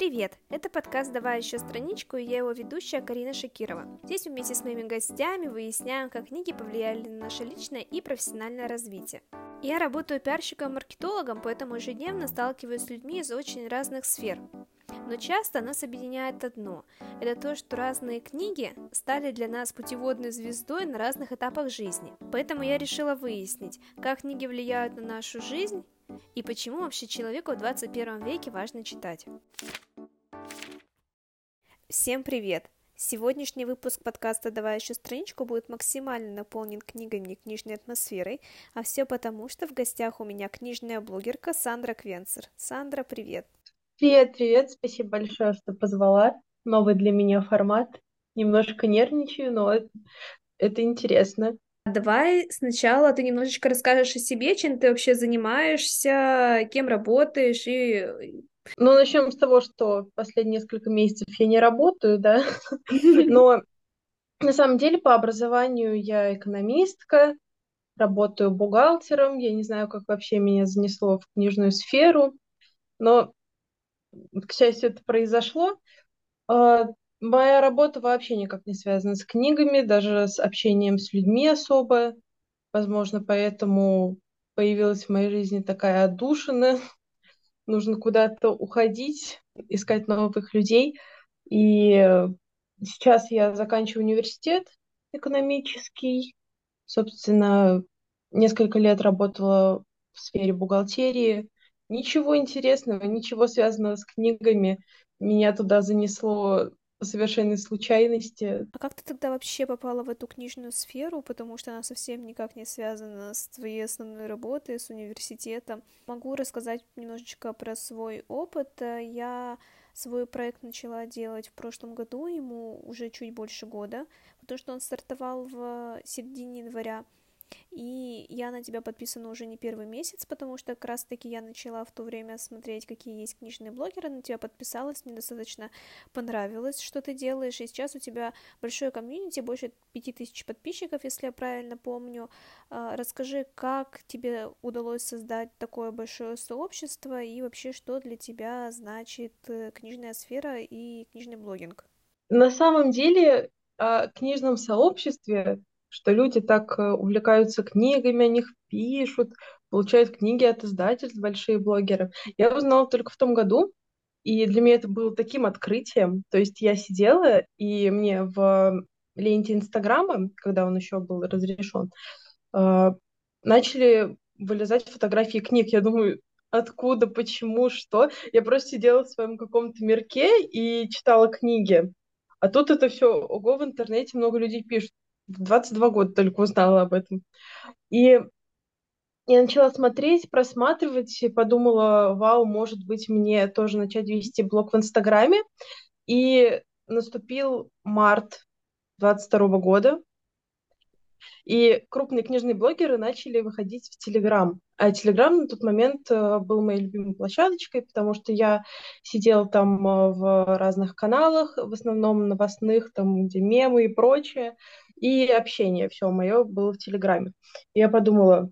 Привет! Это подкаст «Давай еще страничку» и я его ведущая Карина Шакирова. Здесь вместе с моими гостями выясняем, как книги повлияли на наше личное и профессиональное развитие. Я работаю пиарщиком-маркетологом, поэтому ежедневно сталкиваюсь с людьми из очень разных сфер. Но часто нас объединяет одно – это то, что разные книги стали для нас путеводной звездой на разных этапах жизни. Поэтому я решила выяснить, как книги влияют на нашу жизнь и почему вообще человеку в 21 веке важно читать. Всем привет! Сегодняшний выпуск подкаста «Давай еще страничку» будет максимально наполнен книгами и книжной атмосферой, а все потому, что в гостях у меня книжная блогерка Сандра Квенцер. Сандра, привет! Привет, привет, спасибо большое, что позвала. Новый для меня формат. Немножко нервничаю, но это, это интересно. Давай сначала ты немножечко расскажешь о себе, чем ты вообще занимаешься, кем работаешь и ну, начнем с того, что последние несколько месяцев я не работаю, да, но на самом деле по образованию я экономистка, работаю бухгалтером, я не знаю, как вообще меня занесло в книжную сферу, но, к счастью, это произошло. А, моя работа вообще никак не связана с книгами, даже с общением с людьми особо. Возможно, поэтому появилась в моей жизни такая отдушина, нужно куда-то уходить, искать новых людей. И сейчас я заканчиваю университет экономический. Собственно, несколько лет работала в сфере бухгалтерии. Ничего интересного, ничего связанного с книгами. Меня туда занесло совершенной случайности. А как ты тогда вообще попала в эту книжную сферу, потому что она совсем никак не связана с твоей основной работой, с университетом? Могу рассказать немножечко про свой опыт. Я свой проект начала делать в прошлом году, ему уже чуть больше года, потому что он стартовал в середине января. И я на тебя подписана уже не первый месяц, потому что как раз-таки я начала в то время смотреть, какие есть книжные блогеры, на тебя подписалась, мне достаточно понравилось, что ты делаешь, и сейчас у тебя большое комьюнити, больше пяти тысяч подписчиков, если я правильно помню. А, расскажи, как тебе удалось создать такое большое сообщество, и вообще, что для тебя значит э, книжная сфера и книжный блогинг? На самом деле, о книжном сообществе что люди так э, увлекаются книгами, о них пишут, получают книги от издательств, большие блогеры. Я узнала только в том году, и для меня это было таким открытием. То есть я сидела, и мне в ленте Инстаграма, когда он еще был разрешен, э, начали вылезать фотографии книг. Я думаю, откуда, почему, что. Я просто сидела в своем каком-то мирке и читала книги. А тут это все, ого, в интернете много людей пишут в 22 года только узнала об этом. И я начала смотреть, просматривать, и подумала, вау, может быть, мне тоже начать вести блог в Инстаграме. И наступил март 22 года, и крупные книжные блогеры начали выходить в Телеграм. А Телеграм на тот момент э, был моей любимой площадочкой, потому что я сидела там э, в разных каналах, в основном новостных, там, где мемы и прочее и общение все мое было в Телеграме. И я подумала,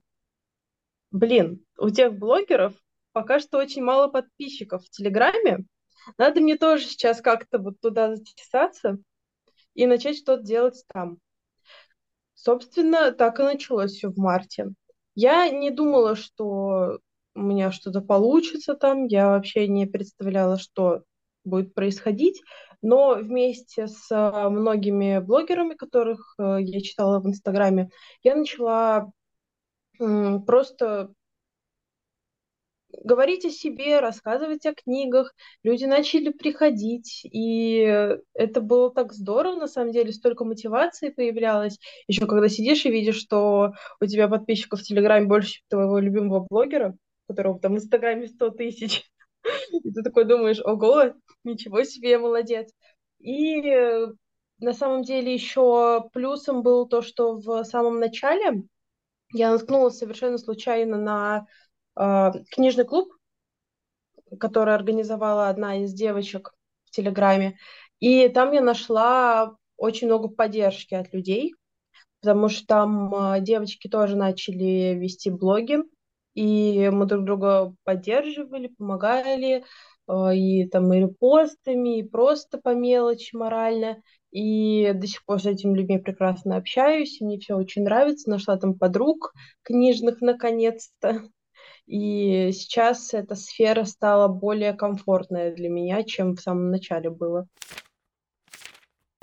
блин, у тех блогеров пока что очень мало подписчиков в Телеграме, надо мне тоже сейчас как-то вот туда затесаться и начать что-то делать там. Собственно, так и началось все в марте. Я не думала, что у меня что-то получится там, я вообще не представляла, что будет происходить но вместе с а, многими блогерами, которых э, я читала в Инстаграме, я начала просто говорить о себе, рассказывать о книгах. Люди начали приходить, и это было так здорово, на самом деле, столько мотивации появлялось. Еще когда сидишь и видишь, что у тебя подписчиков в Телеграме больше, твоего любимого блогера, которого там в Инстаграме 100 тысяч. И ты такой думаешь, ого, ничего себе, молодец. И э, на самом деле еще плюсом было то, что в самом начале я наткнулась совершенно случайно на э, книжный клуб, который организовала одна из девочек в Телеграме. И там я нашла очень много поддержки от людей, потому что там э, девочки тоже начали вести блоги, и мы друг друга поддерживали, помогали, э, и там и репостами, и просто по мелочи морально. И до сих пор с этими людьми прекрасно общаюсь, и мне все очень нравится. Нашла там подруг книжных наконец-то. И сейчас эта сфера стала более комфортная для меня, чем в самом начале было.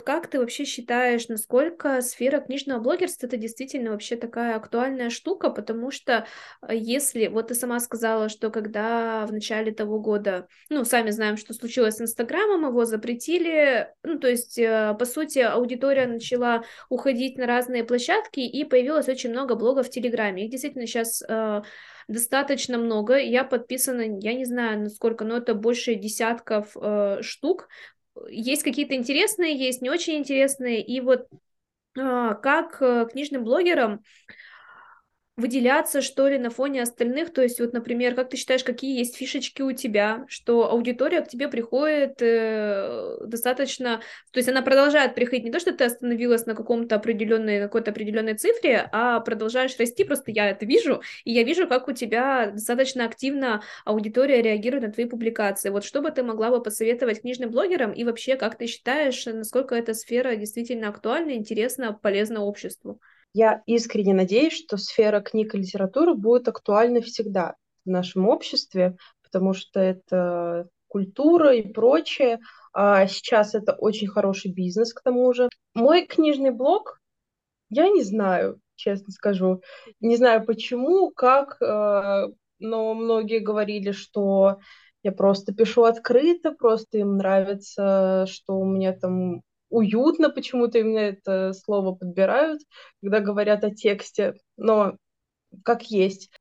Как ты вообще считаешь, насколько сфера книжного блогерства это действительно вообще такая актуальная штука? Потому что э, если, вот ты сама сказала, что когда в начале того года, ну, сами знаем, что случилось с Инстаграмом, его запретили, ну, то есть, э, по сути, аудитория начала уходить на разные площадки, и появилось очень много блогов в Телеграме. Их действительно сейчас э, достаточно много. Я подписана, я не знаю, насколько, но это больше десятков э, штук есть какие-то интересные, есть не очень интересные, и вот а, как э, книжным блогерам выделяться, что ли, на фоне остальных? То есть, вот, например, как ты считаешь, какие есть фишечки у тебя, что аудитория к тебе приходит э, достаточно... То есть она продолжает приходить, не то, что ты остановилась на каком-то определенной, какой-то определенной цифре, а продолжаешь расти, просто я это вижу, и я вижу, как у тебя достаточно активно аудитория реагирует на твои публикации. Вот что бы ты могла бы посоветовать книжным блогерам, и вообще, как ты считаешь, насколько эта сфера действительно актуальна, интересна, полезна обществу? Я искренне надеюсь, что сфера книг и литературы будет актуальна всегда в нашем обществе, потому что это культура и прочее. А сейчас это очень хороший бизнес, к тому же. Мой книжный блог, я не знаю, честно скажу. Не знаю почему, как, э, но многие говорили, что я просто пишу открыто, просто им нравится, что у меня там уютно почему-то именно это слово подбирают, когда говорят о тексте, но как есть.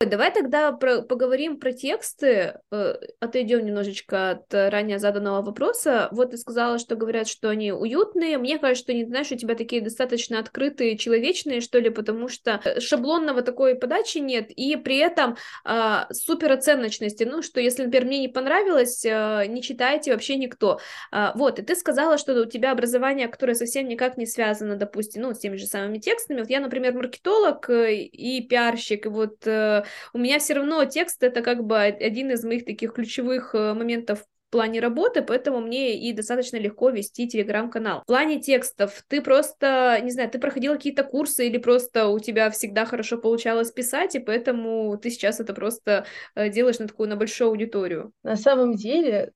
Давай тогда про, поговорим про тексты, э, отойдем немножечко от ранее заданного вопроса. Вот ты сказала, что говорят, что они уютные. Мне кажется, что, не знаешь, у тебя такие достаточно открытые, человечные, что ли, потому что шаблонного такой подачи нет, и при этом э, супер оценочности. Ну, что если, например, мне не понравилось, э, не читайте вообще никто. Э, вот, и ты сказала, что у тебя образование, которое совсем никак не связано, допустим, ну, с теми же самыми текстами. Вот я, например, маркетолог э, и пиарщик, и вот э, у меня все равно текст это как бы один из моих таких ключевых э, моментов в плане работы, поэтому мне и достаточно легко вести телеграм-канал. В плане текстов ты просто, не знаю, ты проходила какие-то курсы или просто у тебя всегда хорошо получалось писать, и поэтому ты сейчас это просто э, делаешь на такую, на большую аудиторию? На самом деле,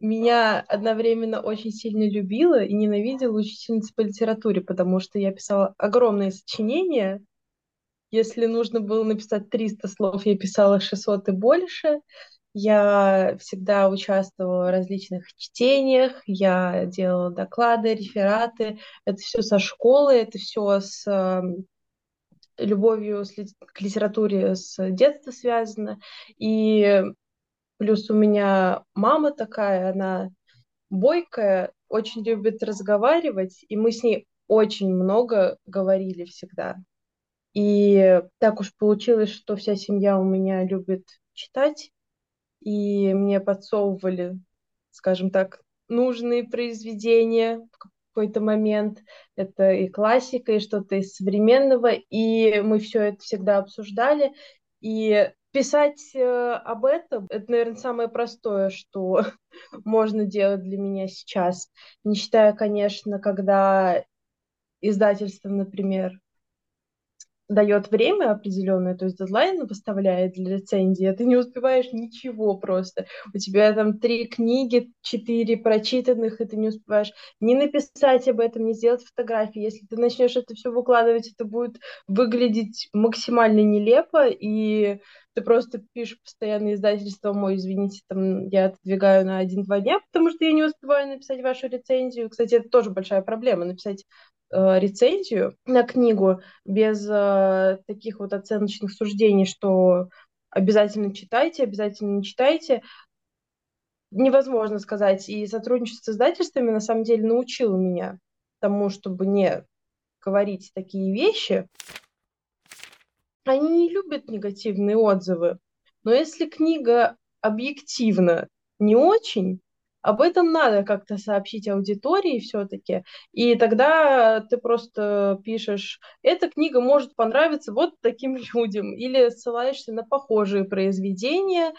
меня одновременно очень сильно любила и ненавидела учительница по литературе, потому что я писала огромные сочинения, если нужно было написать 300 слов, я писала 600 и больше. Я всегда участвовала в различных чтениях, я делала доклады, рефераты. Это все со школы, это все с э, любовью к литературе с детства связано. И плюс у меня мама такая, она бойкая, очень любит разговаривать, и мы с ней очень много говорили всегда. И так уж получилось, что вся семья у меня любит читать, и мне подсовывали, скажем так, нужные произведения в какой-то момент. Это и классика, и что-то из современного, и мы все это всегда обсуждали. И писать э, об этом, это, наверное, самое простое, что можно делать для меня сейчас. Не считая, конечно, когда издательство, например, дает время определенное, то есть дедлайн выставляет для рецензии, а ты не успеваешь ничего просто. У тебя там три книги, четыре прочитанных, и ты не успеваешь ни написать об этом, ни сделать фотографии. Если ты начнешь это все выкладывать, это будет выглядеть максимально нелепо, и ты просто пишешь постоянно издательство, мой, извините, там я отодвигаю на один-два дня, потому что я не успеваю написать вашу рецензию. Кстати, это тоже большая проблема, написать рецензию на книгу без э, таких вот оценочных суждений, что обязательно читайте, обязательно не читайте. Невозможно сказать. И сотрудничество с издательствами на самом деле научило меня тому, чтобы не говорить такие вещи они не любят негативные отзывы. Но если книга объективно не очень, об этом надо как-то сообщить аудитории все-таки. И тогда ты просто пишешь, эта книга может понравиться вот таким людям. Или ссылаешься на похожие произведения.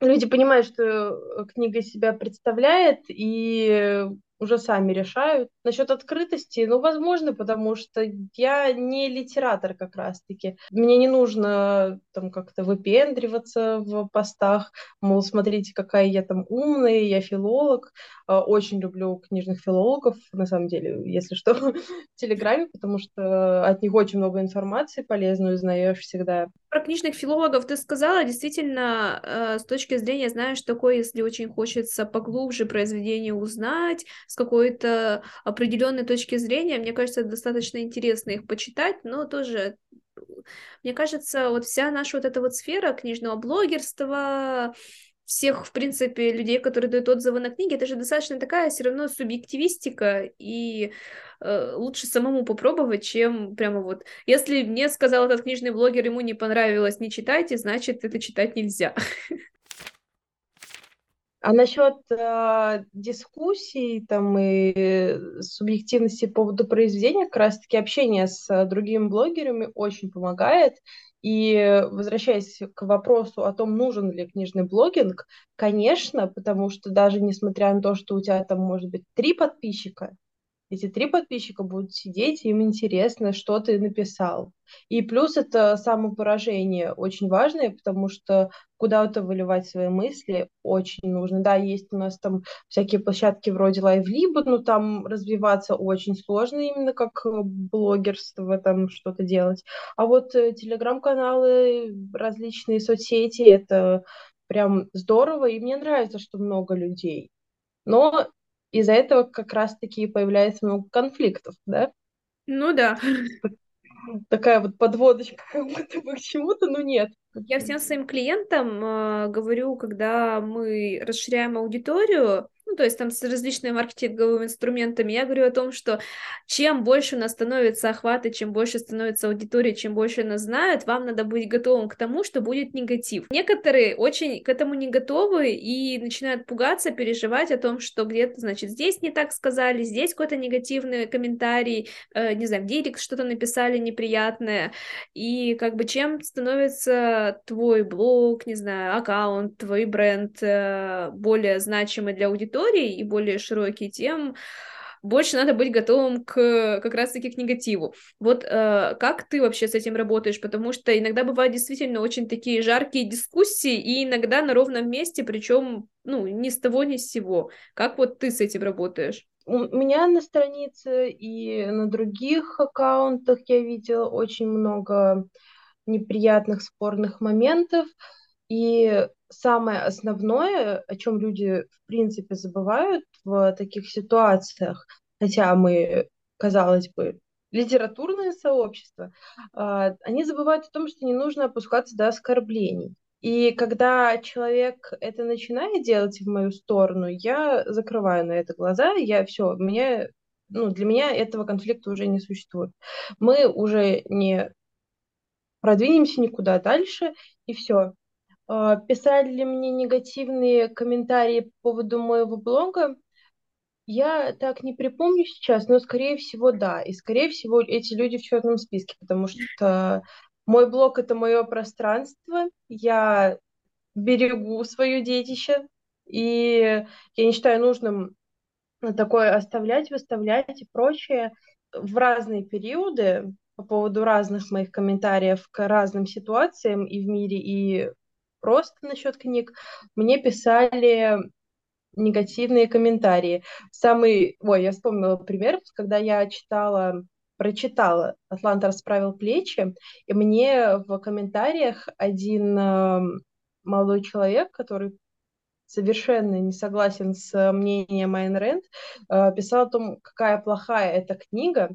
люди понимают, что книга себя представляет, и уже сами решают. Насчет открытости, ну, возможно, потому что я не литератор как раз-таки. Мне не нужно там как-то выпендриваться в постах, мол, смотрите, какая я там умная, я филолог. А, очень люблю книжных филологов, на самом деле, если что, в Телеграме, потому что от них очень много информации полезную узнаешь всегда. Про книжных филологов ты сказала, действительно, э, с точки зрения, знаешь, такое, если очень хочется поглубже произведение узнать, с какой-то определенной точки зрения, мне кажется, достаточно интересно их почитать, но тоже мне кажется, вот вся наша вот эта вот сфера книжного блогерства, всех, в принципе, людей, которые дают отзывы на книги, это же достаточно такая все равно субъективистика, и э, лучше самому попробовать, чем прямо вот... Если мне сказал этот книжный блогер, ему не понравилось, не читайте, значит, это читать нельзя. А насчет э, дискуссий там и субъективности по поводу произведения, как раз-таки общение с другими блогерами очень помогает. И возвращаясь к вопросу о том, нужен ли книжный блогинг, конечно, потому что даже несмотря на то, что у тебя там может быть три подписчика, эти три подписчика будут сидеть, им интересно, что ты написал. И плюс это самопоражение очень важное, потому что куда-то выливать свои мысли очень нужно. Да, есть у нас там всякие площадки вроде LiveLib, но там развиваться очень сложно именно как блогерство, там что-то делать. А вот э, телеграм-каналы, различные соцсети, это прям здорово, и мне нравится, что много людей. Но из-за этого как раз-таки появляется много конфликтов, да? Ну да. Такая вот подводочка как будто бы к чему-то, но нет. Я всем своим клиентам э, говорю, когда мы расширяем аудиторию, ну, то есть там с различными маркетинговыми инструментами, я говорю о том, что чем больше у нас становится охваты, чем больше становится аудитория, чем больше нас знают, вам надо быть готовым к тому, что будет негатив. Некоторые очень к этому не готовы и начинают пугаться, переживать о том, что где-то, значит, здесь не так сказали, здесь какой-то негативный комментарий, э, не знаю, в директ что-то написали неприятное, и как бы чем становится твой блог, не знаю, аккаунт, твой бренд э, более значимый для аудитории, аудитории и более широкий, тем больше надо быть готовым к как раз-таки к негативу. Вот э, как ты вообще с этим работаешь? Потому что иногда бывают действительно очень такие жаркие дискуссии, и иногда на ровном месте, причем ну, ни с того, ни с сего. Как вот ты с этим работаешь? У меня на странице и на других аккаунтах я видела очень много неприятных спорных моментов. И самое основное, о чем люди, в принципе, забывают в таких ситуациях, хотя мы, казалось бы, литературное сообщество, а, они забывают о том, что не нужно опускаться до оскорблений. И когда человек это начинает делать в мою сторону, я закрываю на это глаза, я все, мне, ну, для меня этого конфликта уже не существует. Мы уже не продвинемся никуда дальше, и все. А, писали ли мне негативные комментарии по поводу моего блога? Я так не припомню сейчас, но скорее всего да. И скорее всего эти люди в черном списке, потому что мой блог это мое пространство. Я берегу свое детище, и я не считаю нужным такое оставлять, выставлять и прочее в разные периоды по поводу разных моих комментариев к разным ситуациям и в мире, и просто насчет книг, мне писали негативные комментарии. Самый, ой, я вспомнила пример, когда я читала, прочитала «Атлант расправил плечи», и мне в комментариях один э, молодой человек, который совершенно не согласен с мнением Айн Рэнд, э, писал о том, какая плохая эта книга,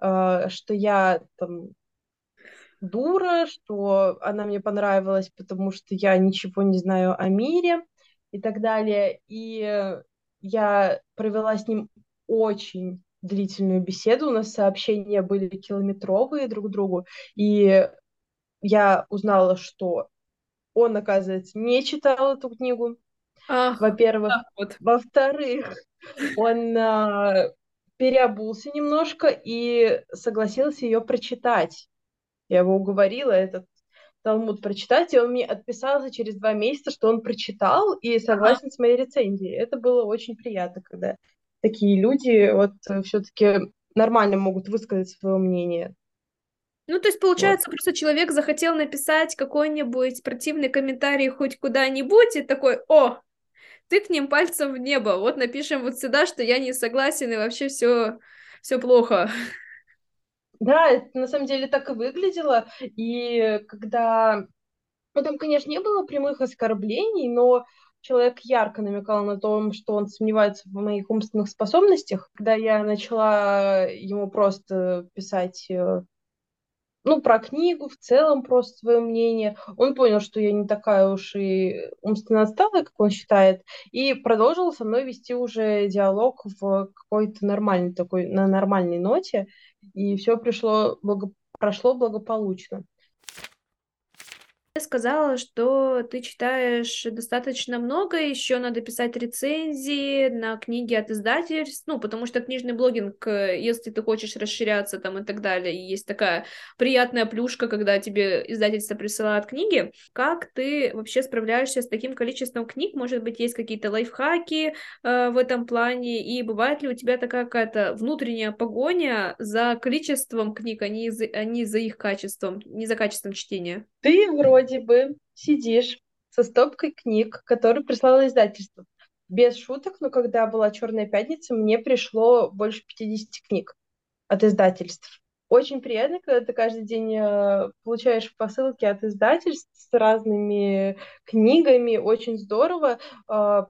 э, что я там дура, что она мне понравилась, потому что я ничего не знаю о мире и так далее. И я провела с ним очень длительную беседу, у нас сообщения были километровые друг к другу, и я узнала, что он, оказывается, не читал эту книгу, во-первых. Вот. Во-вторых, он а, переобулся немножко и согласился ее прочитать. Я его уговорила, этот Талмуд прочитать, и он мне отписался через два месяца, что он прочитал и согласен с моей рецензией. Это было очень приятно, когда такие люди вот все-таки нормально могут высказать свое мнение. Ну, то есть, получается, вот. просто человек захотел написать какой-нибудь противный комментарий хоть куда-нибудь, и такой, о, ты к ним пальцем в небо, вот напишем вот сюда, что я не согласен, и вообще все все плохо. Да, это на самом деле так и выглядело, и когда... Ну, там, конечно, не было прямых оскорблений, но человек ярко намекал на том, что он сомневается в моих умственных способностях. Когда я начала ему просто писать э, ну, про книгу, в целом просто свое мнение. Он понял, что я не такая уж и умственно отсталая, как он считает, и продолжил со мной вести уже диалог в какой-то нормальной такой, на нормальной ноте, и все пришло, благо, прошло благополучно сказала, что ты читаешь достаточно много, еще надо писать рецензии на книги от издательств, ну, потому что книжный блогинг, э, если ты хочешь расширяться там и так далее, есть такая приятная плюшка, когда тебе издательство присылают книги, как ты вообще справляешься с таким количеством книг? Может быть, есть какие-то лайфхаки э, в этом плане, и бывает ли у тебя такая какая-то внутренняя погоня за количеством книг, а не за, а не за их качеством, не за качеством чтения? Ты вроде бы сидишь со стопкой книг, которые прислало издательство. Без шуток, но когда была Черная пятница, мне пришло больше 50 книг от издательств. Очень приятно, когда ты каждый день э, получаешь посылки от издательств с разными книгами. Очень здорово. А,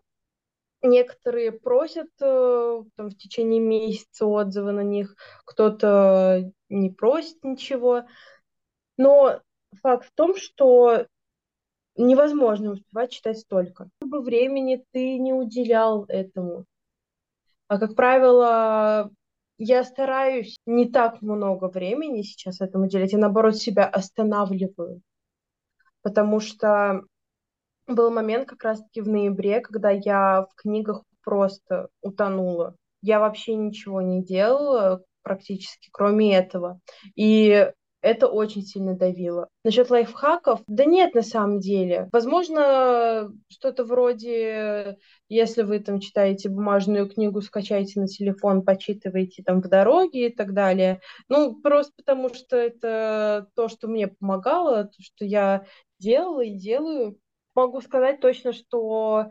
некоторые просят э, там, в течение месяца отзывы на них, кто-то не просит ничего. Но факт в том, что невозможно успевать читать столько. Бы времени ты не уделял этому. А, как правило, я стараюсь не так много времени сейчас этому уделять, я, наоборот, себя останавливаю. Потому что был момент как раз-таки в ноябре, когда я в книгах просто утонула. Я вообще ничего не делала практически, кроме этого. И это очень сильно давило. Насчет лайфхаков, да нет, на самом деле. Возможно, что-то вроде, если вы там читаете бумажную книгу, скачайте на телефон, почитывайте там в дороге и так далее. Ну, просто потому что это то, что мне помогало, то, что я делала и делаю. Могу сказать точно, что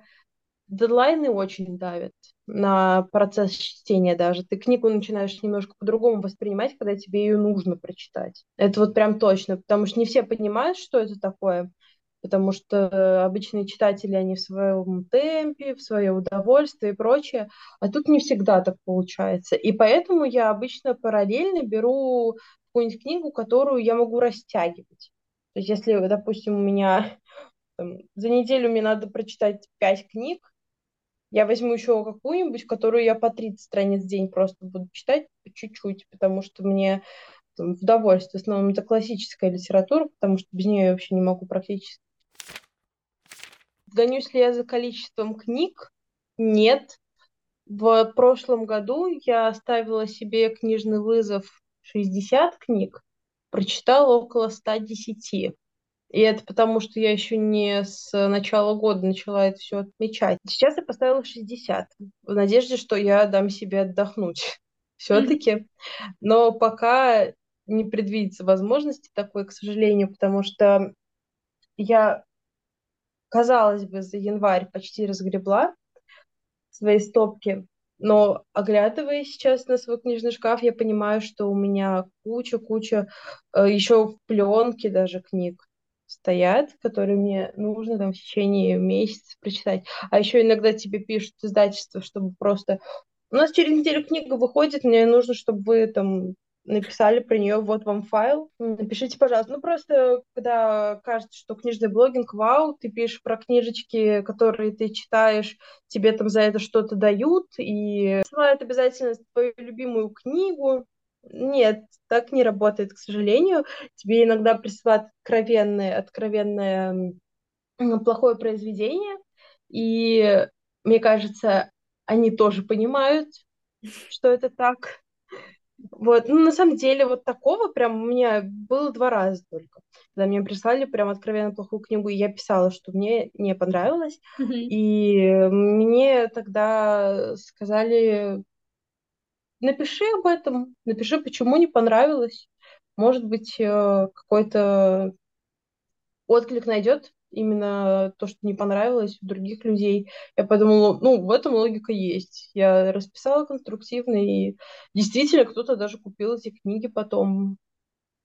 дедлайны очень давят на процесс чтения даже. Ты книгу начинаешь немножко по-другому воспринимать, когда тебе ее нужно прочитать. Это вот прям точно, потому что не все понимают, что это такое, потому что обычные читатели, они в своем темпе, в свое удовольствие и прочее, а тут не всегда так получается. И поэтому я обычно параллельно беру какую-нибудь книгу, которую я могу растягивать. То есть если, допустим, у меня там, за неделю мне надо прочитать пять книг, я возьму еще какую-нибудь, которую я по 30 страниц в день просто буду читать по чуть-чуть, потому что мне там, в удовольствие. В основном это классическая литература, потому что без нее я вообще не могу практически. Гонюсь ли я за количеством книг? Нет. В прошлом году я ставила себе книжный вызов 60 книг, прочитала около 110. И это потому, что я еще не с начала года начала это все отмечать. Сейчас я поставила 60, в надежде, что я дам себе отдохнуть все-таки. Но пока не предвидится возможности такой, к сожалению, потому что я, казалось бы, за январь почти разгребла свои стопки, но оглядываясь сейчас на свой книжный шкаф, я понимаю, что у меня куча-куча э, еще в пленке даже книг стоят, которые мне нужно там в течение месяца прочитать. А еще иногда тебе пишут издательство, чтобы просто... У нас через неделю книга выходит, мне нужно, чтобы вы там написали про нее, вот вам файл, напишите, пожалуйста. Ну, просто, когда кажется, что книжный блогинг, вау, ты пишешь про книжечки, которые ты читаешь, тебе там за это что-то дают, и ссылают обязательно твою любимую книгу, нет, так не работает, к сожалению. Тебе иногда присылают откровенное, откровенное плохое произведение, и мне кажется, они тоже понимают, что это так. Вот, ну, на самом деле, вот такого прям у меня было два раза только. Когда мне прислали прям откровенно плохую книгу, и я писала, что мне не понравилось. И мне тогда сказали, напиши об этом, напиши, почему не понравилось. Может быть, э, какой-то отклик найдет именно то, что не понравилось у других людей. Я подумала, ну, в этом логика есть. Я расписала конструктивно, и действительно кто-то даже купил эти книги потом.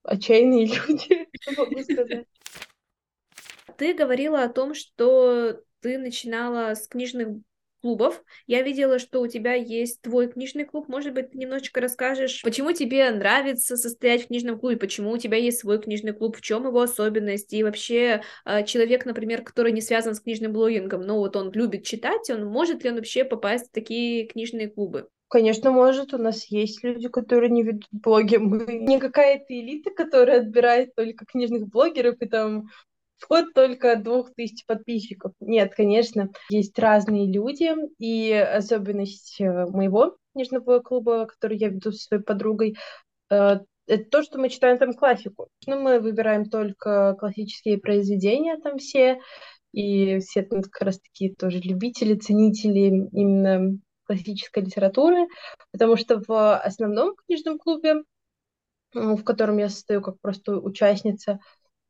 Отчаянные люди, могу сказать. Ты говорила о том, что ты начинала с книжных клубов. Я видела, что у тебя есть твой книжный клуб. Может быть, ты немножечко расскажешь, почему тебе нравится состоять в книжном клубе, почему у тебя есть свой книжный клуб, в чем его особенность, и вообще а, человек, например, который не связан с книжным блогингом, но вот он любит читать, он может ли он вообще попасть в такие книжные клубы? Конечно, может. У нас есть люди, которые не ведут блоги. Мы не какая-то элита, которая отбирает только книжных блогеров и там вход только двух тысяч подписчиков. Нет, конечно, есть разные люди, и особенность э, моего книжного клуба, который я веду со своей подругой, э, это то, что мы читаем там классику. Ну, мы выбираем только классические произведения там все, и все там как раз такие тоже любители, ценители именно классической литературы, потому что в основном книжном клубе, в котором я состою как просто участница,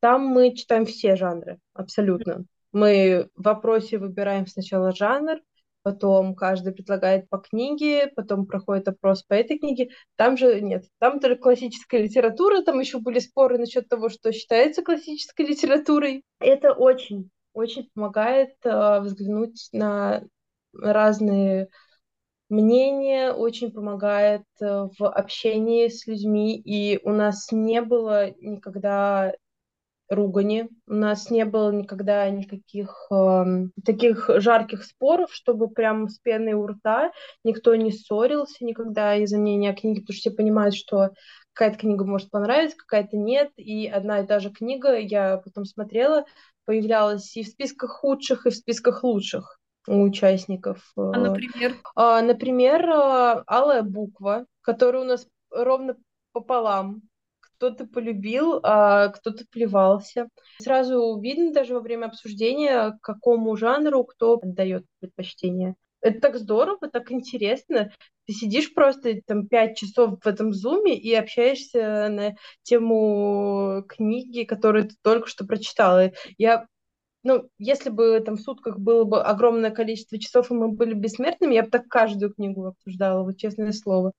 там мы читаем все жанры, абсолютно. Мы в вопросе выбираем сначала жанр, потом каждый предлагает по книге, потом проходит опрос по этой книге. Там же нет, там только классическая литература, там еще были споры насчет того, что считается классической литературой. Это очень, очень помогает э, взглянуть на разные мнения, очень помогает э, в общении с людьми, и у нас не было никогда ругани. У нас не было никогда никаких э, таких жарких споров, чтобы прям с пеной у рта никто не ссорился никогда из-за мнения книги, потому что все понимают, что какая-то книга может понравиться, какая-то нет, и одна и та же книга, я потом смотрела, появлялась и в списках худших, и в списках лучших у участников. А, например? А, например, э, «Алая буква», которая у нас ровно пополам кто-то полюбил, а кто-то плевался. Сразу видно даже во время обсуждения, какому жанру кто отдает предпочтение. Это так здорово, так интересно. Ты сидишь просто там пять часов в этом зуме и общаешься на тему книги, которую ты только что прочитала. Я ну, если бы там в сутках было бы огромное количество часов, и мы были бессмертными, я бы так каждую книгу обсуждала, вот честное слово.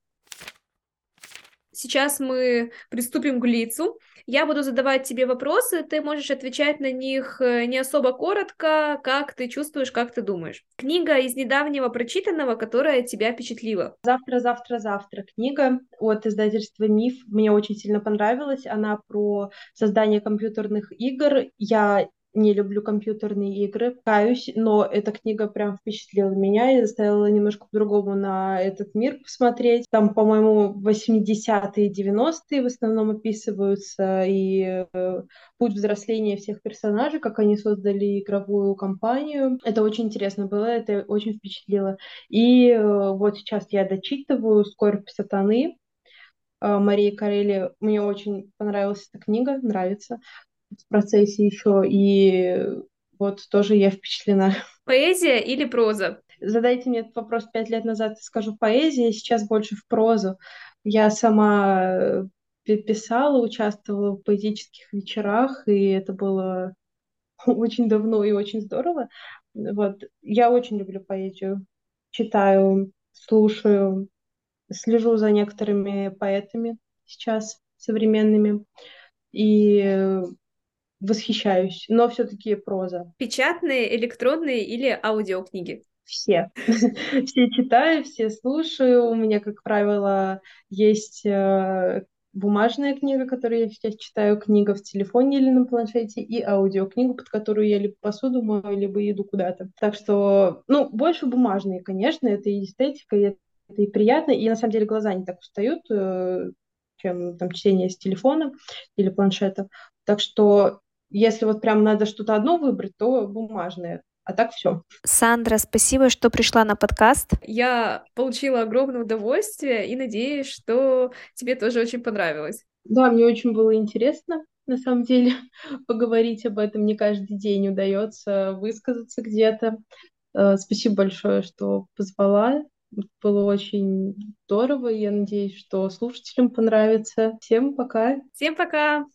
Сейчас мы приступим к лицу. Я буду задавать тебе вопросы, ты можешь отвечать на них э, не особо коротко, как ты чувствуешь, как ты думаешь. Книга из недавнего прочитанного, которая тебя впечатлила. Завтра, завтра, завтра. Книга от издательства Миф мне очень сильно понравилась. Она про создание компьютерных игр. Я не люблю компьютерные игры, каюсь, но эта книга прям впечатлила меня и заставила немножко по-другому на этот мир посмотреть. Там, по-моему, 80-е, 90-е в основном описываются, и э, путь взросления всех персонажей, как они создали игровую компанию. Это очень интересно было, это очень впечатлило. И э, вот сейчас я дочитываю «Скорбь сатаны», э, Марии Карели. Мне очень понравилась эта книга, нравится в процессе еще, и вот тоже я впечатлена. Поэзия или проза? Задайте мне этот вопрос пять лет назад, скажу поэзия, сейчас больше в прозу. Я сама э, писала, участвовала в поэтических вечерах, и это было очень давно и очень здорово. Вот. Я очень люблю поэзию. Читаю, слушаю, слежу за некоторыми поэтами сейчас современными. И восхищаюсь, но все-таки проза. Печатные, электронные или аудиокниги? Все. все читаю, все слушаю. У меня, как правило, есть э, бумажная книга, которую я сейчас читаю, книга в телефоне или на планшете, и аудиокнигу, под которую я либо посуду мою, либо иду куда-то. Так что, ну, больше бумажные, конечно, это и эстетика, и это и приятно, и на самом деле глаза не так устают, э, чем там чтение с телефона или планшета. Так что если вот прям надо что-то одно выбрать, то бумажное. А так все. Сандра, спасибо, что пришла на подкаст. Я получила огромное удовольствие и надеюсь, что тебе тоже очень понравилось. Да, мне очень было интересно, на самом деле, поговорить об этом. Не каждый день удается высказаться где-то. Э, спасибо большое, что позвала. Было очень здорово. Я надеюсь, что слушателям понравится. Всем пока. Всем пока.